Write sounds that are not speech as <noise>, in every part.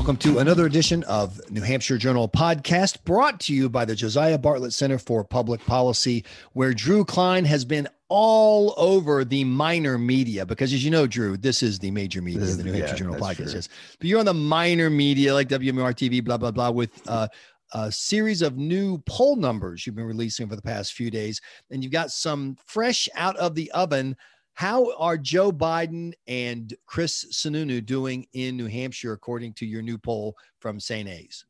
Welcome to another edition of New Hampshire Journal podcast brought to you by the Josiah Bartlett Center for Public Policy, where Drew Cline has been all over the minor media because, as you know, Drew, this is the major media, is- the New Hampshire yeah, Journal podcast. Yes. But you're on the minor media like WMUR TV, blah, blah, blah, with uh, a series of new poll numbers you've been releasing over the past few days. And you've got some fresh out of the oven. How are Joe Biden and Chris Sununu doing in New Hampshire, according to your new poll from St. A's?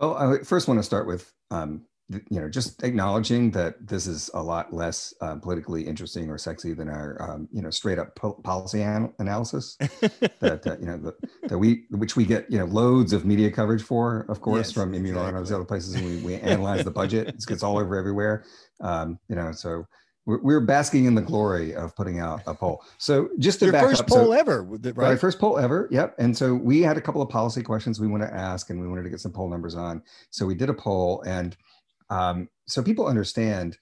Well, I first want to start with, um, you know, just acknowledging that this is a lot less uh, politically interesting or sexy than our, um, you know, straight up po- policy an- analysis <laughs> that uh, you know the, that we, which we get, you know, loads of media coverage for, of course, Yes, from Immuno and those exactly. other places, and we, we <laughs> analyze the budget. It gets all over everywhere, um, you know. So we're, we're basking in the glory of putting out a poll. So just to Your back first up, so- poll ever, Right. right? first poll ever. Yep. And so we had a couple of policy questions we want to ask, and we wanted to get some poll numbers on. So we did a poll, and um, so people understand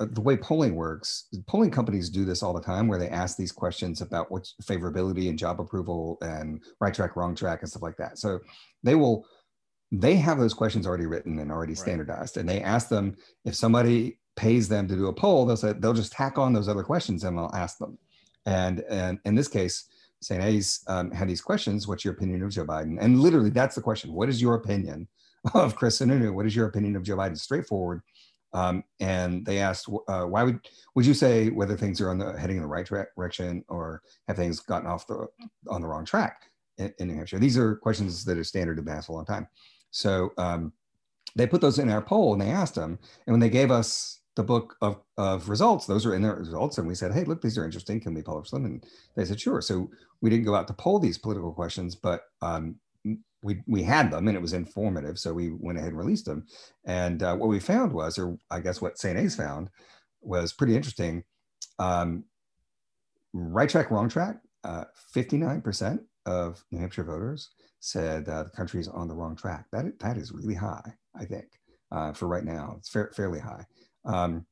uh, the way polling works. Polling companies do this all the time, where they ask these questions about what's favorability and job approval and right track, wrong track, and stuff like that. So they will. They have those questions already written and already Right. standardized, and they ask them if somebody pays them to do a poll, they'll say they'll just tack on those other questions and they'll ask them. And and in this case, St. A's um, had these questions. What's your opinion of Joe Biden? And literally, that's the question. What is your opinion <laughs> of Chris Sununu? What is your opinion of Joe Biden? Straightforward. Um, and they asked, uh, why would would you say whether things are on the heading in the right direction or have things gotten off the on the wrong track in, in New Hampshire? These are questions that are standard to asked a long time. So um, they put those in our poll and they asked them. And when they gave us the book of, of results, those are in their results. And we said, hey, look, these are interesting. Can we publish them? And they said, sure. So we didn't go out to poll these political questions, but um, we, we had them and it was informative. So we went ahead and released them. And uh, what we found was, or I guess what St. A's found was pretty interesting. Um, right track, wrong track, uh, 59% of New Hampshire voters said uh, the country is on the wrong track. That, that is really high, I think, uh, for right now. It's fair, fairly high. Um,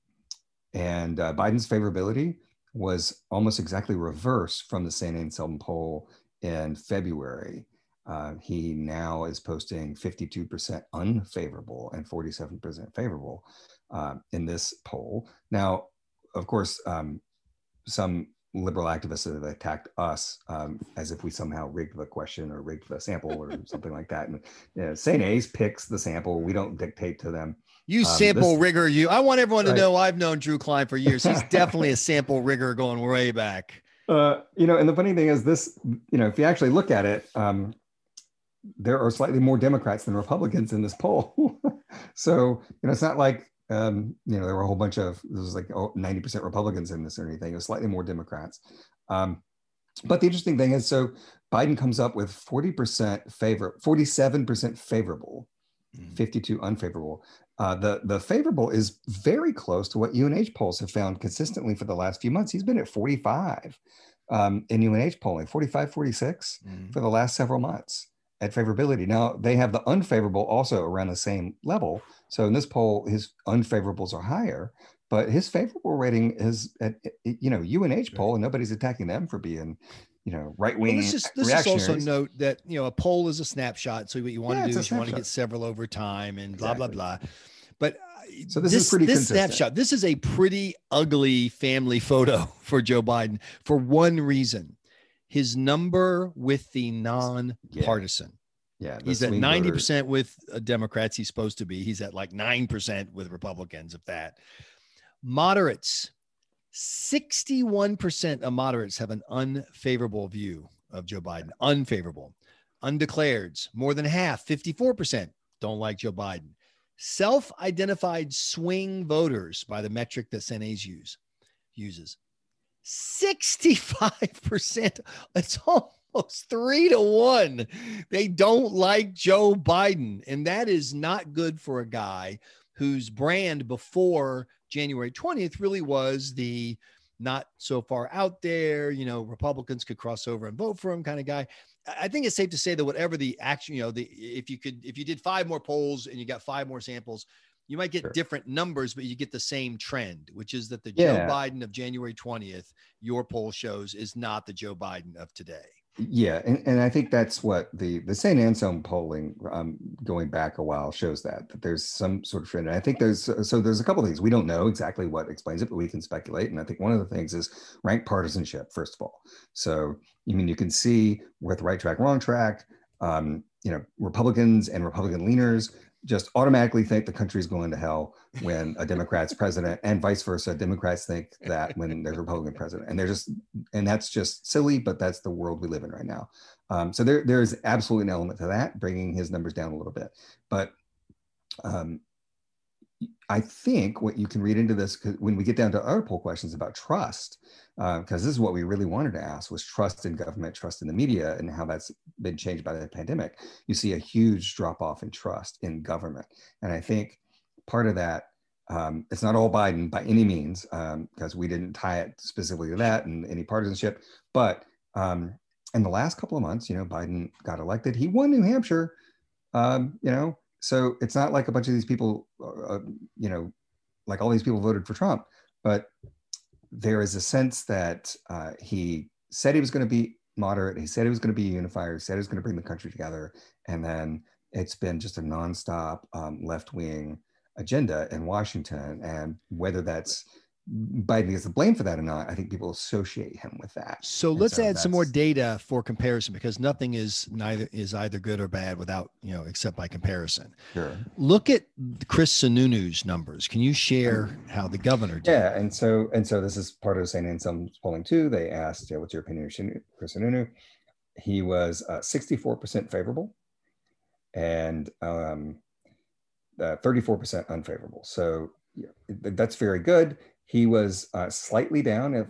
and uh, Biden's favorability was almost exactly reverse from the St. Anselm poll in February. Uh, he now is posting 52% unfavorable and 47% favorable uh, in this poll. Now, of course, um, some liberal activists have attacked us um, as if we somehow rigged the question or rigged the sample or something like that. And you know, St. A's picks the sample. We don't dictate to them. You Um, sample this- rigger, you. I want everyone to Right. know I've known Drew Cline for years. He's <laughs> definitely a sample rigger going way back. Uh, you know, and the funny thing is this, you know, if you actually look at it, um, there are slightly more Democrats than Republicans in this poll. <laughs> so, you know, it's not like, um, you know, there were a whole bunch of, there was like oh, 90% Republicans in this or anything. It was slightly more Democrats. Um, but the interesting thing is, so Biden comes up with 40% favor, 47% favorable, Mm. 52 unfavorable. Uh, the the favorable is very close to what UNH polls have found consistently for the last few months. He's been at 45 um, in UNH polling, 45, 46 Mhm. for the last several months at favorability. Now they have the unfavorable also around the same level. So in this poll, his unfavorables are higher, but his favorable rating is at you know UNH poll, and nobody's attacking them for being you know right Well, wing let's just let's also note that you know a poll is a snapshot. So what you want Yeah, to do is you want to get several over time and blah blah Exactly. blah. But uh, So this is pretty this consistent. snapshot. This is a pretty ugly family <laughs> photo for Joe Biden for one reason: his number with the non-partisan. yeah, the He's at ninety percent with uh, Democrats. He's supposed to be. He's at like nine percent with Republicans. If that, moderates, sixty-one percent of moderates have an unfavorable view of Joe Biden. Unfavorable. Undeclareds, more than half, fifty-four percent, don't like Joe Biden. Self-identified swing voters, by the metric that St. A's use uses, sixty-five percent. It's almost three to one. They don't like Joe Biden. And that is not good for a guy whose brand before January 20th really was the not so far out there, you know, Republicans could cross over and vote for him kind of guy. I think it's safe to say that whatever the action, you know, the if you could if you did five more polls and you got five more samples, you might get Sure. different numbers, but you get the same trend, which is that the Yeah. Joe Biden of January 20th, your poll shows, is not the Joe Biden of today. Yeah, and, and I think that's what the the St. Anselm polling um, going back a while shows that that there's some sort of trend. And I think there's so there's a couple things we don't know exactly what explains it, but we can speculate. And I think one of the things is rank partisanship. First of all, so I mean you can see with right track, wrong track. Um, you know, Republicans and Republican leaners just automatically think the country's going to hell when a Democrat's president, and vice versa. Democrats think that when there's a Republican president, and they're just, and that's just silly, but that's the world we live in right now. Um, so there, there's absolutely an element to that, bringing his numbers down a little bit. But um, I think what you can read into this when we get down to other poll questions about trust, because uh, this is what we really wanted to ask was trust in government, trust in the media, and how that's been changed by the pandemic. You see a huge drop off in trust in government, and I think part of that. Um, it's not all Biden by any means, because um, we didn't tie it specifically to that and any partisanship. But um, in the last couple of months, you know, Biden got elected. He won New Hampshire. Um, you know, so it's not like a bunch of these people, uh, uh, you know, like all these people voted for Trump, but there is a sense that uh, he said he was going to be moderate. He said he was going to be a unifier. He said he was going to bring the country together. And then it's been just a nonstop um, left wing agenda in Washington. And whether that's Biden gets the blame for that or not, I think people associate him with that. So and let's so add some more data for comparison because nothing is neither is either good or bad without you know except by comparison. Sure. Look at Chris Sununu's numbers. Can you share how the governor did? Yeah, and so and so this is part of St. Anselm's polling too. They asked, yeah, "What's your opinion of Chris Sununu?" He was uh, 64% favorable, and um, uh, 34% unfavorable. So yeah, that's very good he was uh, slightly down in,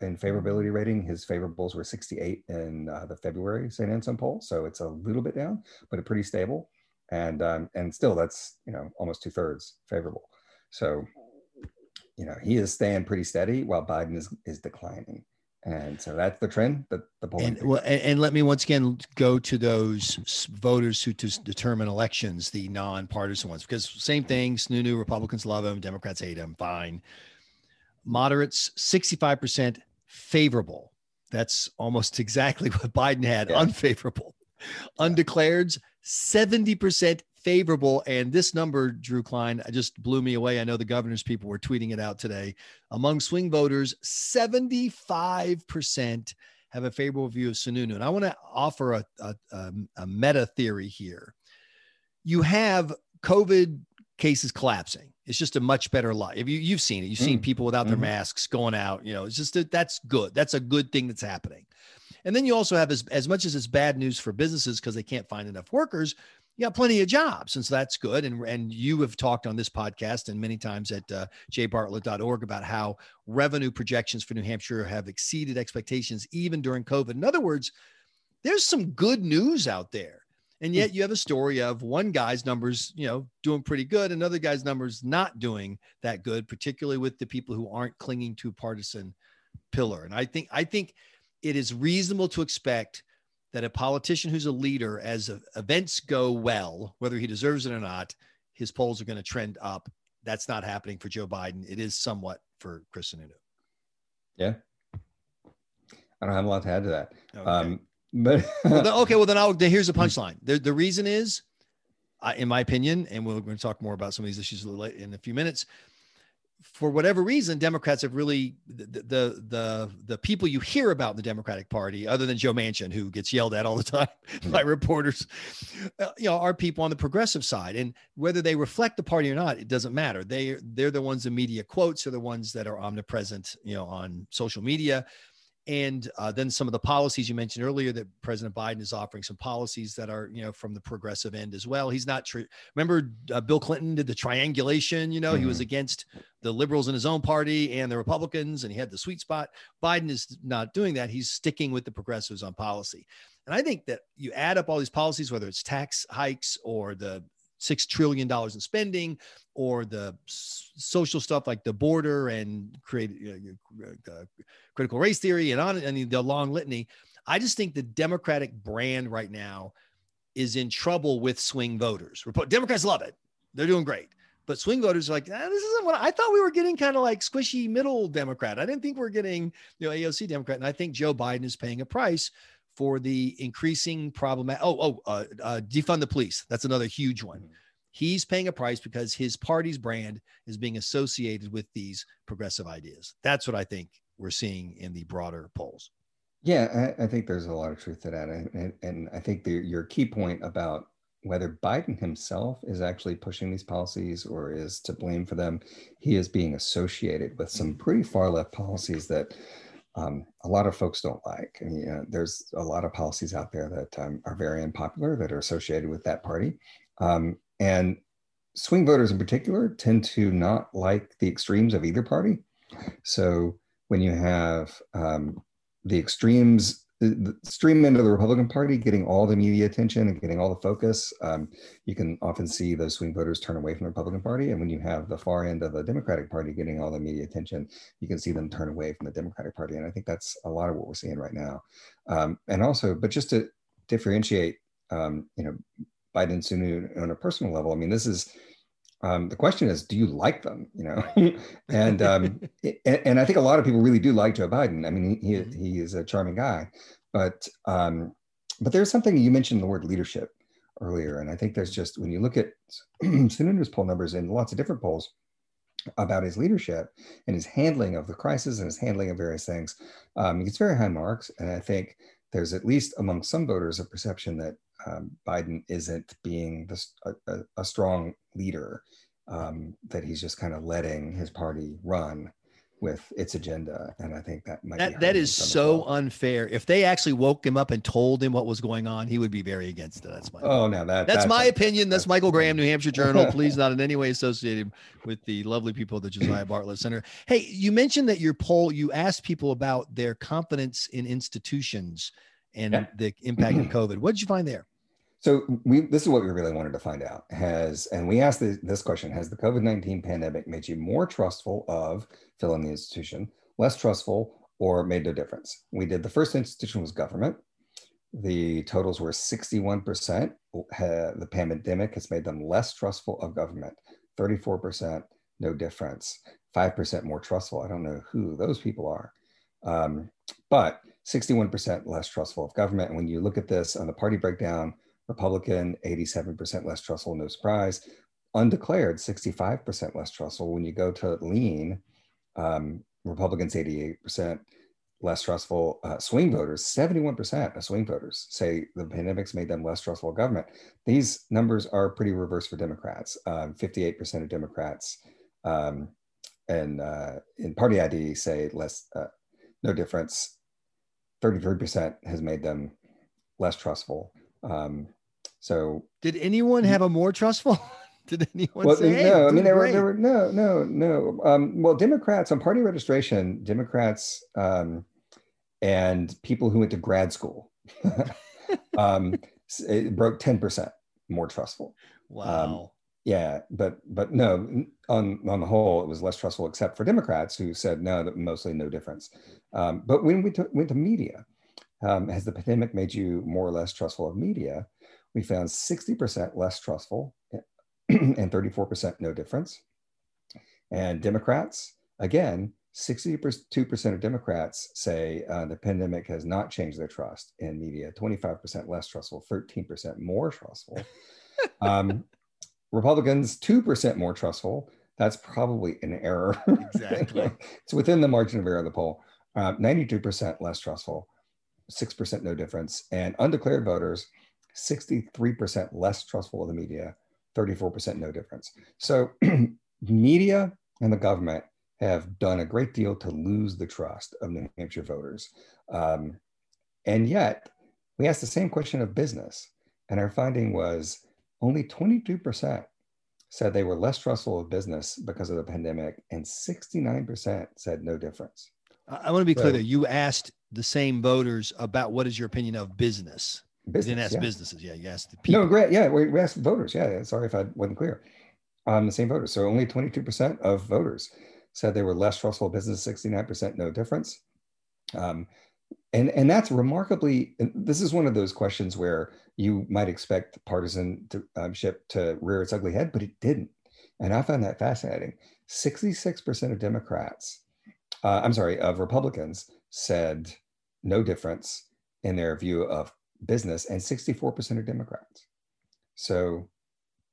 in, favorability rating. His favorables were 68 in uh, the February St. Anselm poll, so it's a little bit down, but pretty stable. And um, and still, that's you know almost two thirds favorable. So you know he is staying pretty steady while Biden is is declining. And so that's the trend that the polling. And, well, and, and, let me once again go to those voters who to determine elections, the nonpartisan ones, because same thing. Sununu Republicans love him, Democrats hate him. Fine moderates 65% favorable. That's almost <laughs> exactly what Biden had yeah. unfavorable. Undeclareds 70% favorable. And this number, Drew Cline, just blew me away. I know the governor's people were tweeting it out today. Among swing voters, 75% have a favorable view of Sununu. And I want to offer a, a, um, a meta theory here. You have COVID cases collapsing. It's just a much better life. If you, you've seen it, you've seen mm. people without their mm-hmm. masks going out. You know, it's just a, that's good. That's a good thing that's happening. And then you also have as, as much as it's bad news for businesses because they can't find enough workers, you got plenty of jobs, and so that's good. And and you have talked on this podcast and many times at uh, jbartlett.org about how revenue projections for New Hampshire have exceeded expectations even during COVID. In other words, there's some good news out there. And hmm. yet you have a story of one guy's numbers, you know, doing pretty good, another guy's numbers not doing that good, particularly with the people who aren't clinging to partisan pillar. And I think I think it is reasonable to expect that a politician who's a leader, as events go well, whether he deserves it or not, his polls are going to trend up. That's not happening for Joe Biden. It is somewhat for Chris Sununu. Yeah. I don't have a lot to add to that. Okay. Um, but <laughs> well, then, <laughs> okay, well then I'll here's the punchline. The the reason is, uh, in my opinion, and we're going to talk more about some of these issues in a few minutes. For whatever reason, Democrats have really the, the the the people you hear about in the Democratic Party, other than Joe Manchin, who gets yelled at all the time <laughs> by reporters, uh, you know, are people on the progressive side, and whether they reflect the party or not, it doesn't matter. They they're the ones the media quotes, are the ones that are omnipresent, you know, on social media and uh, then some of the policies you mentioned earlier that President Biden is offering some policies that are you know from the progressive end as well. He's not true. Remember, uh, Bill Clinton did the triangulation. You know, mm-hmm. he was mm-hmm. against the liberals in his own party and the Republicans, and he had the sweet spot. Biden is not doing that. He's sticking with the progressives on policy. And I think that you add up all these policies, whether it's tax hikes or the six trillion dollars in spending or the social stuff like the border and create uh, uh, critical race theory and on and the long litany. I just think the democratic brand right now is in trouble with swing voters. Democrats love it. They're doing great. But swing voters are like ah, this isn't what i thought we were getting kind of like squishy middle democrat. I didn't think we are getting you know aoc democrat. And i think joe biden is paying a price for the increasing problem. Oh, oh, uh, uh, defund the police. That's another huge one. Mm-hmm. He's paying a price because his party's brand is being associated with these progressive ideas. That's what I think we're seeing in the broader polls. Yeah, I, I think there's a lot of truth to that, and, and I think the, your key point about whether Biden himself is actually pushing these policies or is to blame for them, he is being associated with some pretty far left policies that um, a lot of folks don't like. I mean, there's a lot of policies out there that um, are very unpopular that are associated with that party. Um, and swing voters in particular tend to not like the extremes of either party. So when you have um, the extremes the stream of the Republican Party getting all the media attention and getting all the focus, um, you can often see those swing voters turn away from the Republican Party. And when you have the far end of the Democratic Party getting all the media attention, you can see them turn away from the Democratic Party. And I think that's a lot of what we're seeing right now. Um, and also, but just to differentiate, um, you know, Biden Sununu on a personal level, I mean, this is um, the question is, do you like them? You know, <laughs> and, um, <laughs> and, and I think a lot of people really do like Joe Biden. I mean, he mm-hmm. he is a charming guy, but um, but there's something you mentioned the word leadership earlier, and I think there's just when you look at <clears throat> Sununu's poll numbers and lots of different polls about his leadership and his handling of the crisis and his handling of various things, um, he gets very high marks, and I think there's at least among some voters a perception that um, Biden isn't being this, a, a, strong leader, um, that he's just kind of letting his party run with its agenda. And I think that might that, that is so unfair. If they actually woke him up and told him what was going on, he would be very against it. That's my oh no, that that's, that's my a, opinion. That's, that's Michael Graham, New Hampshire Journal. Please <laughs> not in any way associated with the lovely people at the Josiah Bartlett Center. Hey, you mentioned that your poll, you asked people about their confidence in institutions and yeah. the impact of <clears throat> COVID. What did you find there? So we this is what we really wanted to find out. Has and we asked the, this question: Has the COVID nineteen pandemic made you more trustful of filling the institution, less trustful, or made no difference? We did the first institution was government. The totals were sixty one percent. The pandemic has made them less trustful of government. Thirty four percent, no difference. Five percent more trustful. I don't know who those people are, um, but 61% less trustful of government. And when you look at this on the party breakdown, Republican, 87% less trustful, no surprise. Undeclared, 65% less trustful. When you go to lean, um, Republicans, 88% less trustful. Uh, swing voters, 71% of swing voters say the pandemic's made them less trustful of government. These numbers are pretty reverse for Democrats. Um, 58% of Democrats um, and uh, in party ID say less, uh, no difference. 33% has made them less trustful. Um, so did anyone have a more trustful? <laughs> did anyone well, say? Hey, no, I mean there were, there were no, no, no. Um, well, Democrats on party registration, Democrats um, and people who went to grad school <laughs> um, it broke ten percent more trustful. Um, wow. yeah, but but no, on on the whole, it was less trustful, except for Democrats who said no, that mostly no difference. Um, but when we t- went to media, um, has the pandemic made you more or less trustful of media? We found 60% less trustful and <clears throat> 34% no difference. And Democrats, again, 62% of Democrats say uh, the pandemic has not changed their trust in media, 25% less trustful, 13% more trustful. <laughs> um, Republicans, 2% more trustful. That's probably an error. <laughs> Exactly. it's within the margin of error of the poll. Uh, 92% less trustful, 6% no difference. And undeclared voters, 63% less trustful of the media, 34% no difference. So <clears throat> media and the government have done a great deal to lose the trust of New Hampshire voters. Um, and yet, we asked the same question of business, and our finding was only 22% said they were less trustful of business because of the pandemic, and 69% said no difference. I want to be clear that you asked the same voters about what is your opinion of business. Business, you didn't ask yeah. businesses. Yeah, you asked people. No, great. Yeah, we, we asked voters. Yeah, sorry if I wasn't clear. Um, the same voters. So only 22% of voters said they were less trustful of business, 69% no difference. Um, and, and that's remarkably, this is one of those questions where you might expect partisanship to rear its ugly head, but it didn't. And I found that fascinating. 66% of Democrats, uh, I'm sorry, of Republicans said no difference in their view of business, and 64% are Democrats. So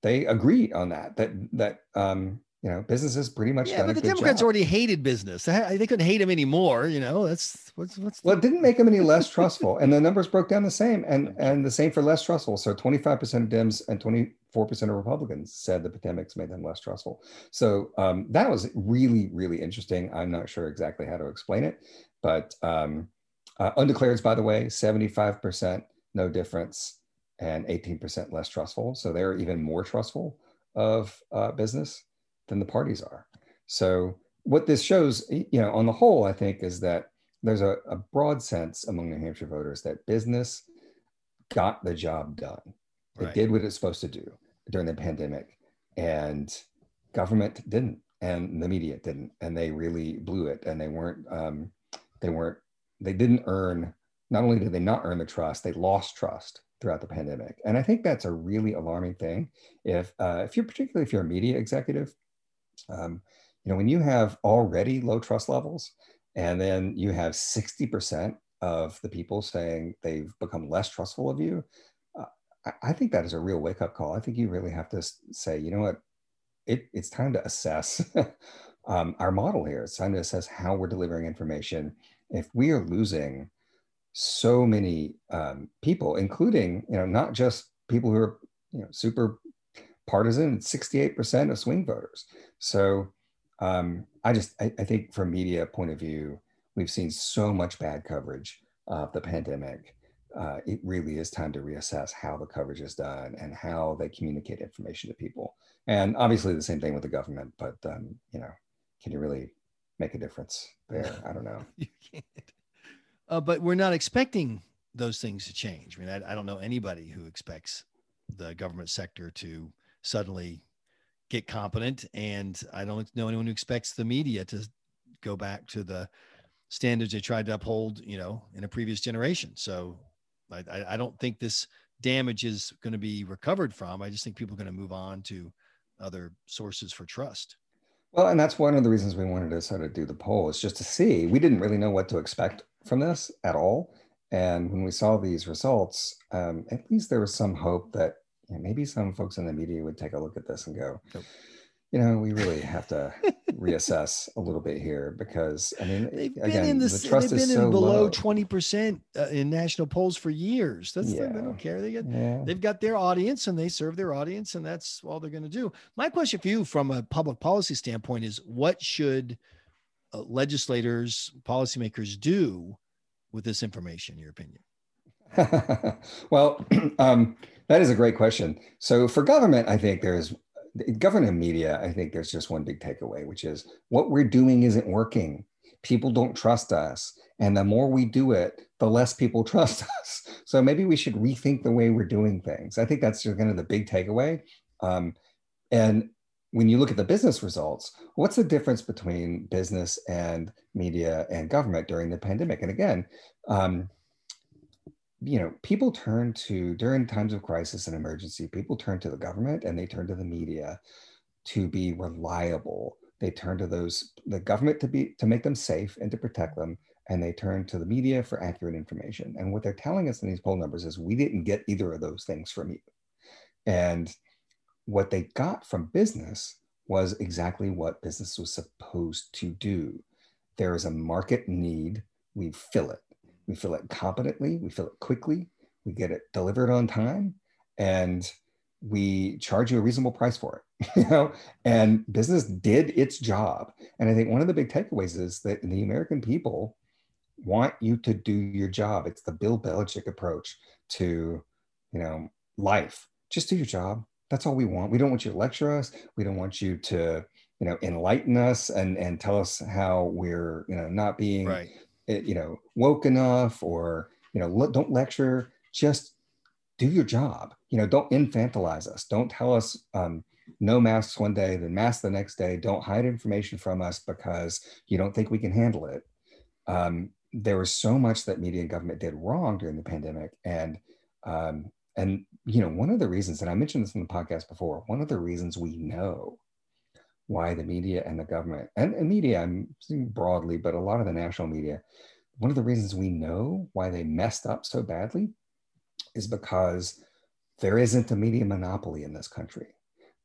they agree on that. That that um, you know, businesses pretty much. Yeah, but the Democrats job. already hated business. They, they couldn't hate him anymore. You know, that's what's what's. Well, it didn't make them any less <laughs> trustful, and the numbers broke down the same, and and the same for less trustful. So twenty five percent of Dems and twenty four percent of Republicans said the pandemic's made them less trustful. So um, that was really really interesting. I'm not sure exactly how to explain it, but um, uh, undeclareds, by the way, seventy five percent, no difference, and eighteen percent less trustful. So they're even more trustful of uh, business than the parties are. So what this shows, you know, on the whole, I think, is that there's a, a broad sense among New Hampshire voters that business got the job done. It right. did what it's supposed to do during the pandemic, and government didn't, and the media didn't, and they really blew it, and they weren't, um, they weren't, they didn't earn. Not only did they not earn the trust, they lost trust throughout the pandemic, and I think that's a really alarming thing. If uh, if you're particularly if you're a media executive, um, you know, when you have already low trust levels, and then you have 60% of the people saying they've become less trustful of you, uh, I, I, think that is a real wake up call. I think you really have to say, you know what, it, it's time to assess <laughs> um, our model here. It's time to assess how we're delivering information. If we are losing so many um, people, including, you know, not just people who are, you know, super partisan, 68% of swing voters. So um, I just, I, I, think from media point of view, we've seen so much bad coverage of the pandemic. Uh, it really is time to reassess how the coverage is done and how they communicate information to people. And obviously the same thing with the government, but um, you know, can you really make a difference there? I don't know. <laughs> you can't. Uh, but we're not expecting those things to change. I mean, I, I don't know anybody who expects the government sector to suddenly get competent. And I don't know anyone who expects the media to go back to the standards they tried to uphold, you know, in a previous generation. So I, I don't think this damage is going to be recovered from. I just think people are going to move on to other sources for trust. Well, and that's one of the reasons we wanted to sort of do the poll is just to see. We didn't really know what to expect from this at all. And when we saw these results, um, at least there was some hope that you know, maybe some folks in the media would take a look at this and go, you know, we really have to reassess a little bit here because I mean, they've been again, in the, the trust they've been is so in below twenty percent uh, in national polls for years. That's yeah. the, they don't care. They get yeah. they've got their audience and they serve their audience, and that's all they're going to do. My question for you, from a public policy standpoint, is what should uh, legislators, policymakers do with this information? In your opinion? <laughs> well, <clears throat> um, that is a great question. So for government, I think there's government media. I think there's just one big takeaway, which is what we're doing isn't working. People don't trust us, and the more we do it, the less people <laughs> trust us. So maybe we should rethink the way we're doing things. I think that's kind of the big takeaway. Um, and when you look at the business results, what's the difference between business and media and government during the pandemic? And again, um, you know, people turn to during times of crisis and emergency, people turn to the government and they turn to the media to be reliable. They turn to those the government to be to make them safe and to protect them, and they turn to the media for accurate information. And what they're telling us in these poll numbers is we didn't get either of those things from you. And what they got from business was exactly what business was supposed to do. There is a market need, we fill it we fill it competently, we fill it quickly, we get it delivered on time, and we charge you a reasonable price for it. <laughs> you know, and business did its job. And I think one of the big takeaways is that the American people want you to do your job. It's the Bill Belichick approach to, you know, life. Just do your job. That's all we want. We don't want you to lecture us. We don't want you to, you know, enlighten us and and tell us how we're, you know, not being right. Eh, you know woke enough or you know don't lecture just do your job you know don't infantilize us don't tell us um, no masks one day then masks the next day don't hide information from us because you don't think we can handle it um, there was so much that media and government did wrong during the pandemic and um, and you know one of the reasons and i mentioned this in the podcast before one of the reasons we know why the media and the government and, and media i'm saying broadly but a lot of the national media one of the reasons we know why they messed up so badly is because there isn't a media monopoly in this country.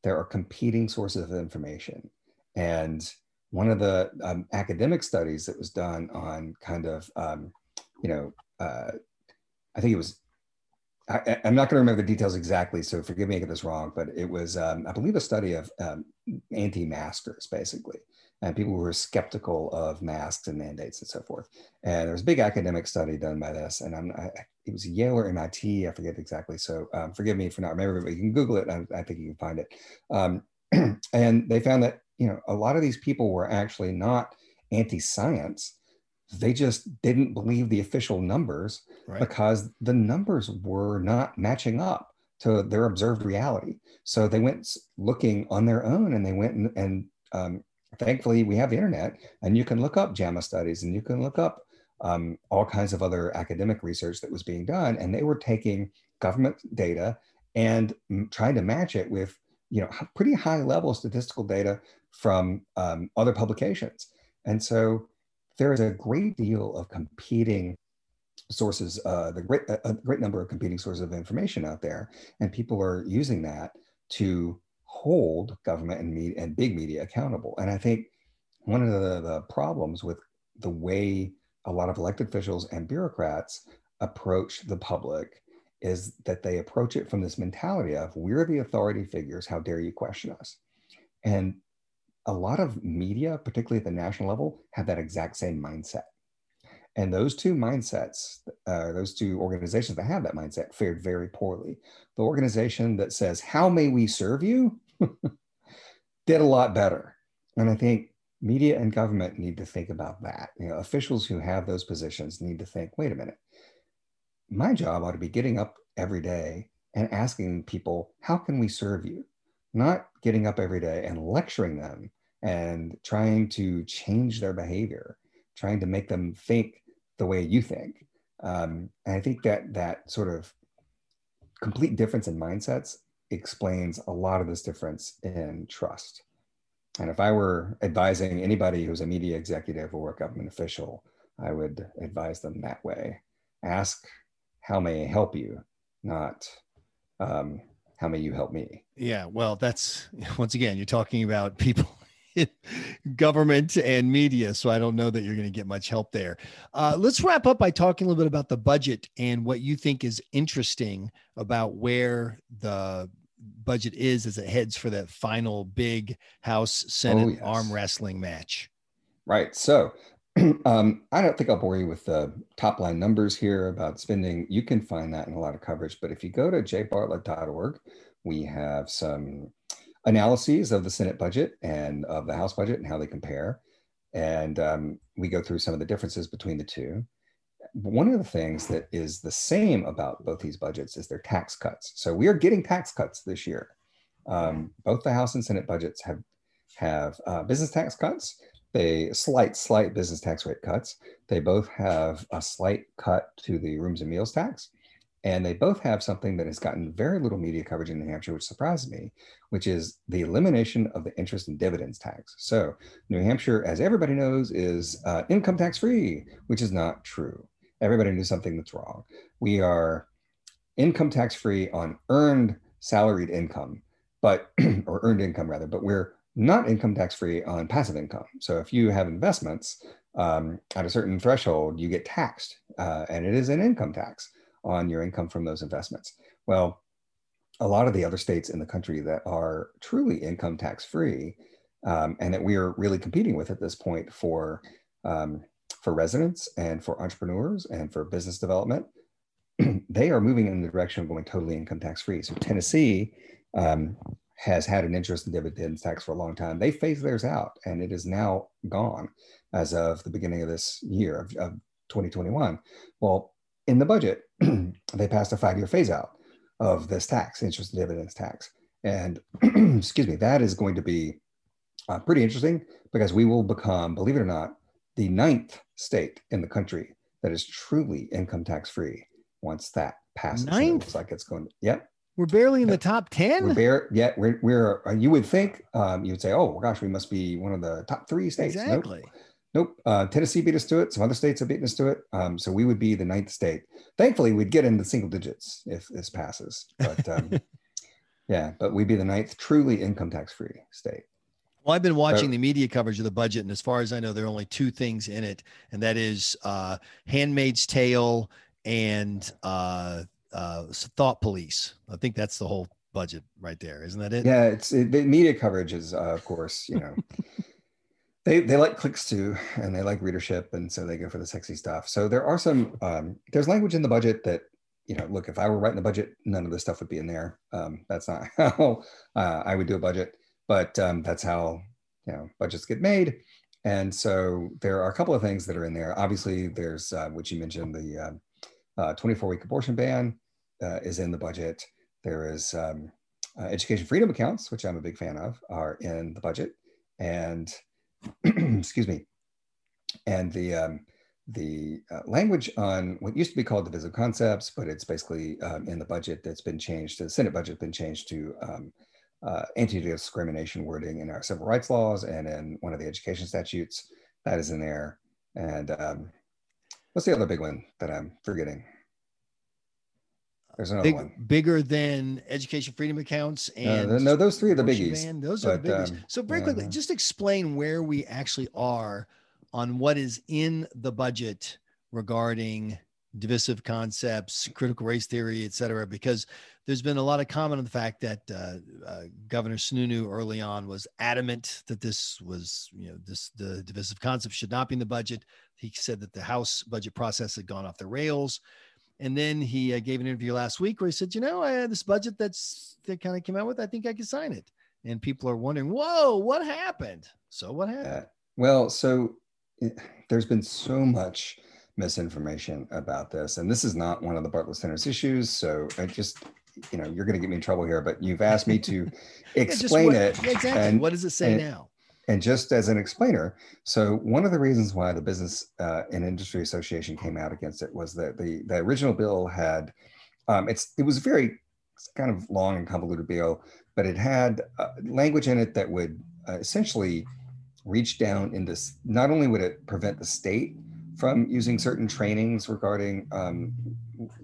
There are competing sources of information. And one of the um, academic studies that was done on kind of, um, you know, uh, I think it was, I, am not going to remember the details exactly, so forgive me if I get this wrong, but it was, um, I believe, a study of um, anti maskers, basically and people who were skeptical of masks and mandates and so forth. And there was a big academic study done by this, and I'm, I, it was Yale or MIT, I forget exactly. So um, forgive me for not remembering, but you can Google it. I, I think you can find it. Um, <clears throat> and they found that you know a lot of these people were actually not anti-science. They just didn't believe the official numbers right. because the numbers were not matching up to their observed reality. So they went looking on their own, and they went and, and um, thankfully we have the internet and you can look up JAMA studies and you can look up um, all kinds of other academic research that was being done. And they were taking government data and trying to match it with, you know, pretty high level statistical data from um, other publications. And so there is a great deal of competing sources, uh, the great, a great number of competing sources of information out there. And people are using that to hold government and media and big media accountable. And I think one of the, the problems with the way a lot of elected officials and bureaucrats approach the public is that they approach it from this mentality of we're the authority figures how dare you question us and a lot of media particularly at the national level have that exact same mindset and those two mindsets uh, those two organizations that have that mindset fared very poorly the organization that says how may we serve you <laughs> did a lot better. And I think media and government need to think about that. You know, officials who have those positions need to think, wait a minute, my job ought to be getting up every day and asking people, how can we serve you? Not getting up every day and lecturing them and trying to change their behavior, trying to make them think the way you think. Um, and I think that that sort of complete difference in mindsets explains a lot of this difference in trust. And if I were advising anybody who's a media executive or a government official, I would advise them that way. Ask, how may I help you? Not, um, how may you help me? Yeah, well, that's <laughs> once again, you're talking about people <laughs> government and media. So I don't know that you're going to get much help there. Uh, let's wrap up by talking a little bit about the budget and what you think is interesting about where the budget is as it heads for that final big House Senate oh, yes. arm wrestling match. Right. So <clears throat> um, I don't think I'll bore you with the top line numbers here about spending. You can find that in a lot of coverage. But if you go to jbartlett.org, we have some analyses of the Senate budget and of the House budget and how they compare. And um, we go through some of the differences between the two one of the things that is the same about both these budgets is their tax cuts. So we are getting tax cuts this year. Um, both the House and Senate budgets have have uh, business tax cuts. They slight slight business tax rate cuts. They both have a slight cut to the rooms and meals tax, and they both have something that has gotten very little media coverage in New Hampshire, which surprised me, which is the elimination of the interest and dividends tax. So New Hampshire, as everybody knows, is uh, income tax free, which is not true everybody knew something that's wrong. We are income tax free on earned salaried income, but <clears throat> or earned income rather, but we're not income tax free on passive income. So if you have investments um, at a certain threshold, you get taxed, uh, and it is an income tax on your income from those investments. Well, a lot of the other states in the country that are truly income tax free, um, and that we are really competing with at this point for um, for residents and for entrepreneurs and for business development, <clears throat> they are moving in the direction of going totally income tax free. So Tennessee um, has had an interest in dividends tax for a long time. They phased theirs out and it is now gone as of the beginning of this year of, of 2021. Well, in the budget, <clears throat> they passed a five year phase out of this tax, interest and dividends tax. And <clears throat> excuse me, that is going to be uh, pretty interesting because we will become, believe it or not, the ninth state in the country that is truly income tax free once that passes. Ninth? It looks like it's going to, yep. We're barely in the top 10. We're bare, yeah, we're, we're, uh, you would think, um, you would say, oh, gosh, we must be one of the top three states. Exactly. Nope. Nope. Uh, Tennessee beat us to it. Some other states have beaten us to it. Um, so we would be the ninth state. Thankfully, we'd get into single digits if this passes. But um, <laughs> yeah, but we'd be the ninth truly income tax free state. Well, I've been watching the media coverage of the budget, and as far as I know, there are only two things in it, and that is uh, Handmaid's Tale and uh, uh, Thought Police. I think that's the whole budget right there, isn't that it? Yeah, it's it, the media coverage is, uh, of course, you know, <laughs> they they like clicks too, and they like readership, and so they go for the sexy stuff. So there are some um, there's language in the budget that you know, look, if I were writing the budget, none of this stuff would be in there. Um, that's not <laughs> how uh, I would do a budget, but um, that's how you know budgets get made. And so there are a couple of things that are in there. Obviously, there's uh, which you mentioned the um, uh, 24 week abortion ban uh, is in the budget. There is um, uh, education freedom accounts, which I'm a big fan of, are in the budget. And <clears throat> excuse me, and the um, the uh, language on what used to be called the divisive concepts, but it's basically um, in the budget that's been changed. The Senate budget has been changed to um, uh, anti-discrimination wording in our civil rights laws and in one of the education statutes. That is in there. And um, what's the other big one that I'm forgetting? There's another Big, one. Bigger than education freedom accounts Uh, and no, those three are the biggies. ban. Those are the but, biggies. um, so very quickly, no. just explain where we actually are on what is in the budget regarding divisive concepts, critical race theory, et cetera, because there's been a lot of comment on the fact that uh, uh, Governor Sununu early on was adamant that this was, you know, this the divisive concept should not be in the budget. He said that the House budget process had gone off the rails. And then he uh, gave an interview last week where he said, you know, I had this budget that's that kind of came out with, I think I could sign it. And people are wondering, whoa, what happened? So what happened? Uh, well, so it, there's been so much misinformation about this, and this is not one of the Bartlett Center's issues. So I just, you know, you're going to get me in trouble here, but you've asked me to <laughs> Yeah, explain what- it. exactly. and- what does it say and- now? And just as an explainer, so one of the reasons why the Business uh, and Industry Association came out against it was that the the original bill had, um, it's it was very kind of long and convoluted bill, but it had uh, language in it that would uh, essentially reach down into not only would it prevent the state from using certain trainings regarding um,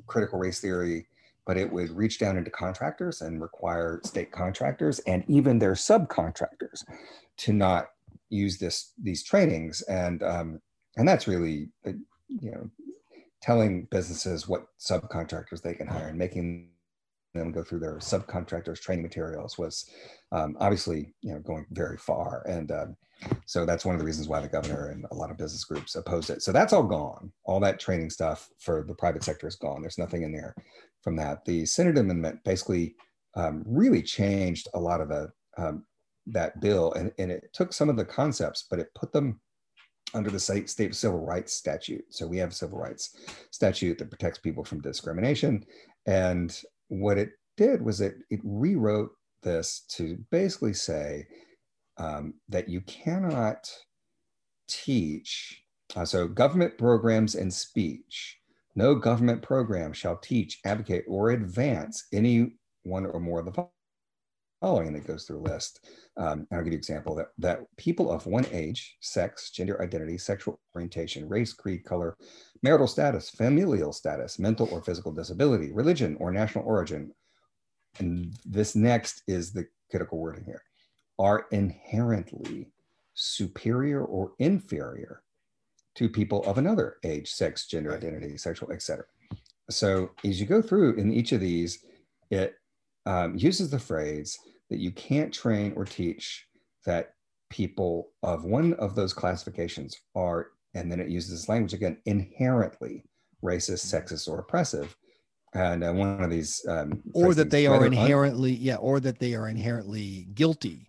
critical race theory, but it would reach down into contractors and require state contractors and even their subcontractors to not use this these trainings. And um, and that's really uh, you know telling businesses what subcontractors they can hire and making them go through their subcontractors training materials was um, obviously you know going very far. And um, so that's one of the reasons why the governor and a lot of business groups opposed it. So that's all gone. All that training stuff for the private sector is gone. There's nothing in there from that. The senate amendment basically um, really changed a lot of the um, that bill and, and it took some of the concepts but it put them under the state, state civil rights statute. So we have a civil rights statute that protects people from discrimination. And what it did was it, it rewrote this to basically say um, that you cannot teach uh, so government programs and speech no government program shall teach advocate or advance any one or more of the following it goes through a list. Um, I'll give you an example that, that people of one age, sex, gender identity, sexual orientation, race, creed, color, marital status, familial status, mental or physical disability, religion or national origin, and this next is the critical wording here, are inherently superior or inferior to people of another age, sex, gender Right. identity, sexual, etc. So as you go through in each of these, it um, uses the phrase that you can't train or teach that people of one of those classifications are, and then it uses this language again, inherently racist, sexist, or oppressive. And uh, one of these, um, Or that they are whether un- inherently, yeah, or that they are inherently guilty.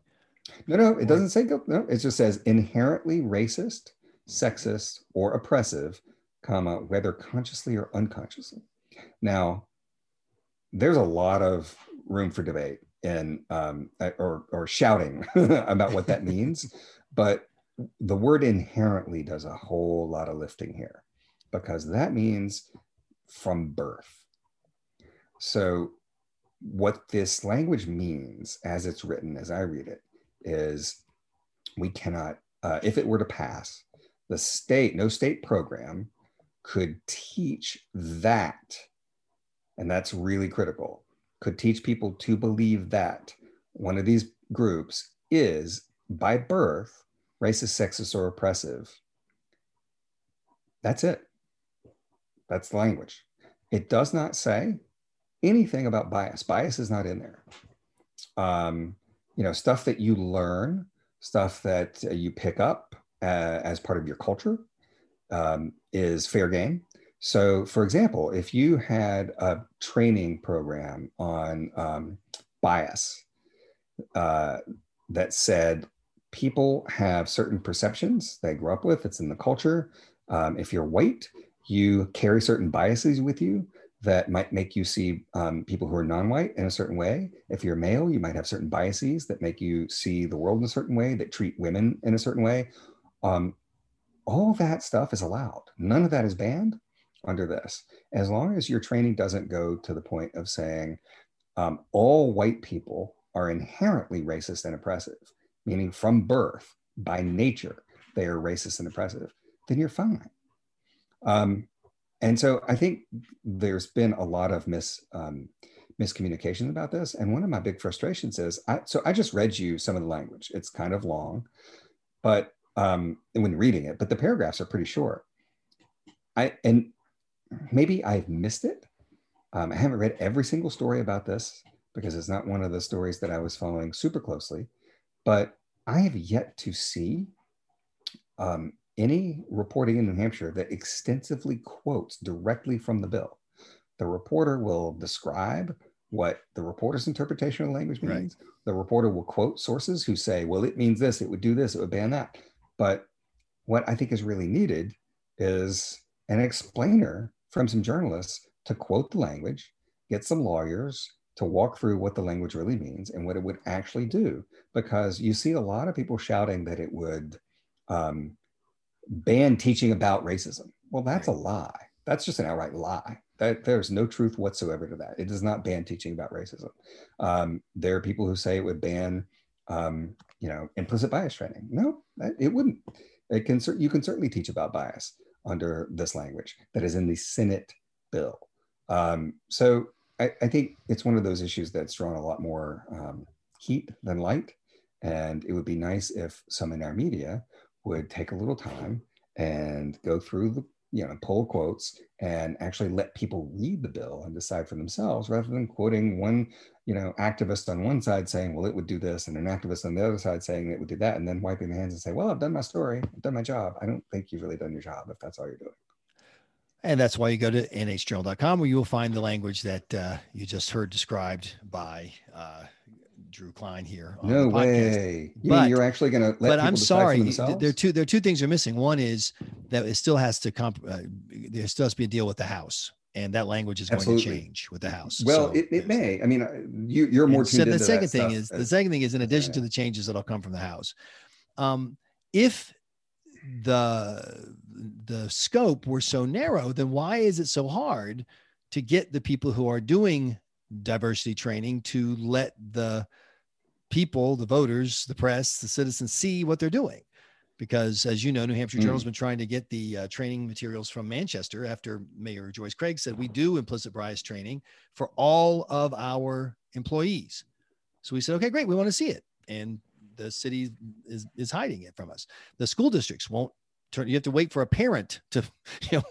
no, no, it doesn't say guilt. No, it just says inherently racist, sexist, or oppressive, comma, whether consciously or unconsciously. Now, there's a lot of room for debate and um, or or shouting <laughs> about what that means, <laughs> but the word inherently does a whole lot of lifting here because that means from birth. So, what this language means, as it's written, as I read it, is we cannot, uh, if it were to pass, the state, no state program could teach that. And that's really critical. Could teach people to believe that one of these groups is by birth racist, sexist, or oppressive. That's it. That's the language. It does not say anything about bias. Bias is not in there. Um, you know, stuff that you learn, stuff that uh, you pick up uh, as part of your culture um, is fair game. So, for example, if you had a training program on um, bias uh, that said people have certain perceptions they grow up with, it's in the culture. Um, if you're white, you carry certain biases with you that might make you see um, people who are non-white in a certain way. If you're male, you might have certain biases that make you see the world in a certain way, that treat women in a certain way. Um, all that stuff is allowed. None of that is banned under this, as long as your training doesn't go to the point of saying um, all white people are inherently racist and oppressive, meaning from birth, by nature, they are racist and oppressive, then you're fine. Um, and so I think there's been a lot of mis um, miscommunication about this. And one of my big frustrations is, I, so I just read you some of the language. It's kind of long, but um, when reading it, but the paragraphs are pretty short. I and maybe I've missed it. Um, I haven't read every single story about this because it's not one of the stories that I was following super closely. But I have yet to see um, any reporting in New Hampshire that extensively quotes directly from the bill. The reporter will describe what the reporter's interpretation of language means. Right. The reporter will quote sources who say, well, it means this, it would do this, it would ban that. But what I think is really needed is an explainer from some journalists to quote the language, get some lawyers to walk through what the language really means and what it would actually do. Because you see a lot of people shouting that it would um, ban teaching about racism. Well, that's a lie. That's just an outright lie. That there's no truth whatsoever to that. It does not ban teaching about racism. Um, there are people who say it would ban, um, you know, implicit bias training. No, it wouldn't. It can you can certainly teach about bias under this language that is in the Senate bill. Um, so I, I, think it's one of those issues that's drawn a lot more um, heat than light. And it would be nice if some in our media would take a little time and go through the you know pull quotes and actually let people read the bill and decide for themselves rather than quoting one you know activist on one side saying well it would do this and an activist on the other side saying it would do that and then wiping their hands and say well i've done my story i've done my job. I don't think you've really done your job if that's all you're doing. And that's why you go to nhjournal.com where you will find the language that uh, you just heard described by uh, Drew Cline here. no way. You but, you're actually going to let But I'm sorry. There are two there are two things you're missing. One is that it still has to comp uh, there still has to be a deal with the house. And that language is Absolutely. going to change with the house. Well, so, it, it may. I mean, uh, you, you're more. So the second thing is the second thing is in addition yeah. to the changes that'll come from the house, um, if the the scope were so narrow, then why is it so hard to get the people who are doing diversity training to let the people, the voters, the press, the citizens see what they're doing. Because as you know, New Hampshire mm. Journal's been trying to get the uh, training materials from Manchester after Mayor Joyce Craig said we do implicit bias training for all of our employees. So we said, okay, great, we want to see it. And the city is, is hiding it from us. The school districts won't turn, you have to wait for a parent to, <laughs> you know,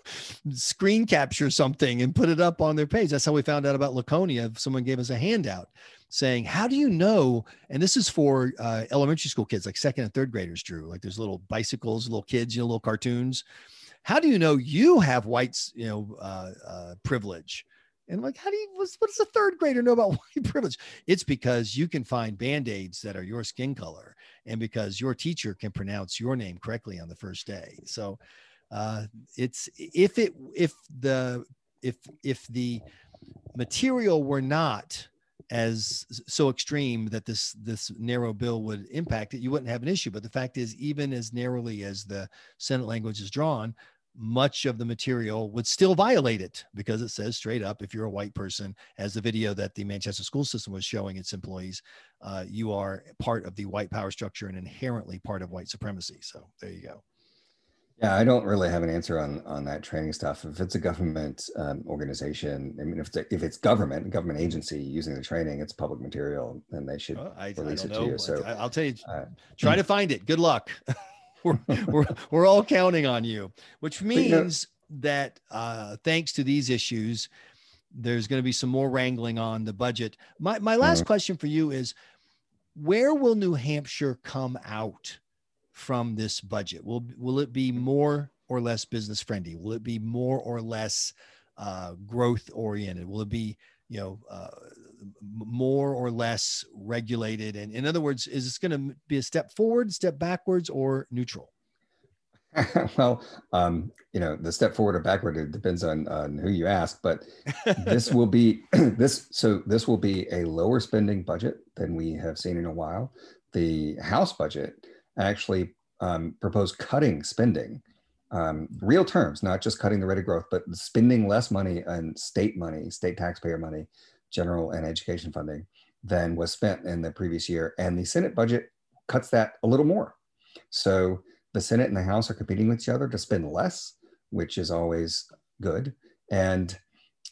screen capture something and put it up on their page. That's how we found out about Laconia. Someone gave us a handout saying, How do you know? And this is for uh, elementary school kids, like second and third graders, Drew. Like there's little bicycles, little kids, you know, little cartoons. How do you know you have whites, you know, uh, uh, privilege? And like, how do you, what does a third grader know about <laughs> white privilege? It's because you can find band aids that are your skin color and because your teacher can pronounce your name correctly on the first day. So uh, it's, if it, if the, if, if the material were not as so extreme that this this narrow bill would impact it, you wouldn't have an issue. But the fact is, even as narrowly as the Senate language is drawn, much of the material would still violate it because it says straight up if you're a white person as the video that the manchester school system was showing its employees uh, you are part of the white power structure and inherently part of white supremacy so there you go Yeah, I don't really have an answer on on that training stuff. If it's a government um, organization, I mean, if it's, a, if it's government, government agency using the training, it's public material, then they should Well, I, I release don't it to you. So, I, I'll tell you, uh, try to find it. Good luck. <laughs> we're, <laughs> we're, we're all counting on you, which you know- means that uh, thanks to these issues, there's going to be some more wrangling on the budget. My, my last Mhm. question for you is where will New Hampshire come out from this budget? Will, will it be more or less business friendly? Will it be more or less uh, growth oriented? Will it be, you know, uh, more or less regulated? And in other words, is this going to be a step forward, step backwards, or neutral? <laughs> well, um, you know, the step forward or backward it depends on, on who you ask, but this will be <laughs> <clears throat> this. So this will be a lower spending budget than we have seen in a while. The House budget actually um, proposed cutting spending, um, real terms, not just cutting the rate of growth, but spending less money on state money, state taxpayer money, general and education funding than was spent in the previous year. And the Senate budget cuts that a little more. So the Senate and the House are competing with each other to spend less, which is always good. And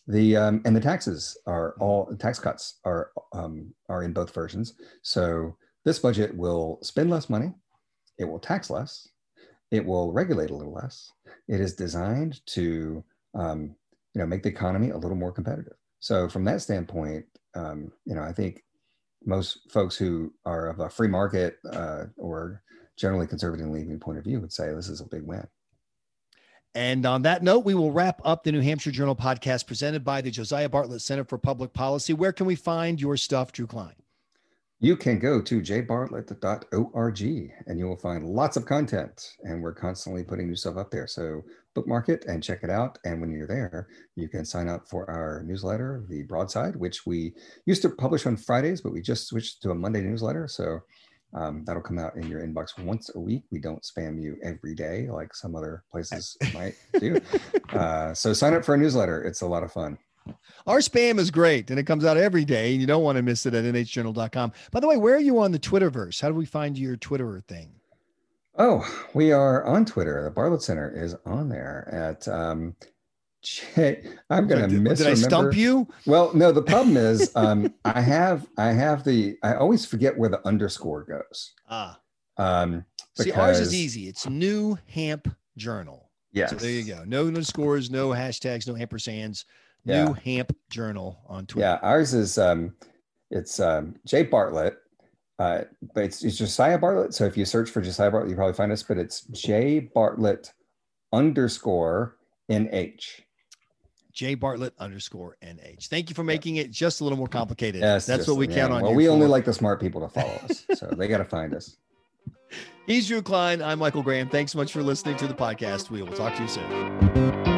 the um, and the taxes are all tax cuts are um, are in both versions. So this budget will spend less money, it will tax less, it will regulate a little less. It is designed to um, you know make the economy a little more competitive. So from that standpoint, um, you know I think most folks who are of a free market uh, or generally conservative leaning point of view would say this is a big win. And on that note, we will wrap up the New Hampshire Journal podcast presented by the Josiah Bartlett Center for Public Policy. Where can we find your stuff, Drew Cline? You can go to jbartlett.org and you will find lots of content. And we're constantly putting new stuff up there. So bookmark it and check it out. And when you're there, you can sign up for our newsletter, The Broadside, which we used to publish on Fridays, but we just switched to a Monday newsletter. So um, that'll come out in your inbox once a week. We don't spam you every day like some other places might do. <laughs> Uh, so sign up for a newsletter. It's a lot of fun. Our spam is great and it comes out every day, and you don't want to miss it at nhjournal.com. By the way, where are you on the Twitterverse? How do we find your Twitterer thing? Oh, we are on Twitter. The Bartlett Center is on there at um <laughs> I'm gonna did, miss. did I stump you? Well, no. The problem is, um, <laughs> I have I have the I always forget where the underscore goes. Ah, Um, see, ours is easy. It's New Hamp Journal. Yes. So there you go. No underscores, no hashtags, no ampersands. Yeah. New Hamp Journal on Twitter. Yeah, ours is um, it's um, Jay Bartlett, uh, but it's, it's Josiah Bartlett. So if you search for Josiah Bartlett, you probably find us. But it's Jay Bartlett underscore NH. J Bartlett underscore NH. Thank you for making it just a little more complicated. Yes, That's what we yeah, count on. Well, we only like the smart people to follow us, so they got to find us. <laughs> <laughs> He's Drew Cline. I'm Michael Graham. Thanks so much for listening to the podcast. We will talk to you soon.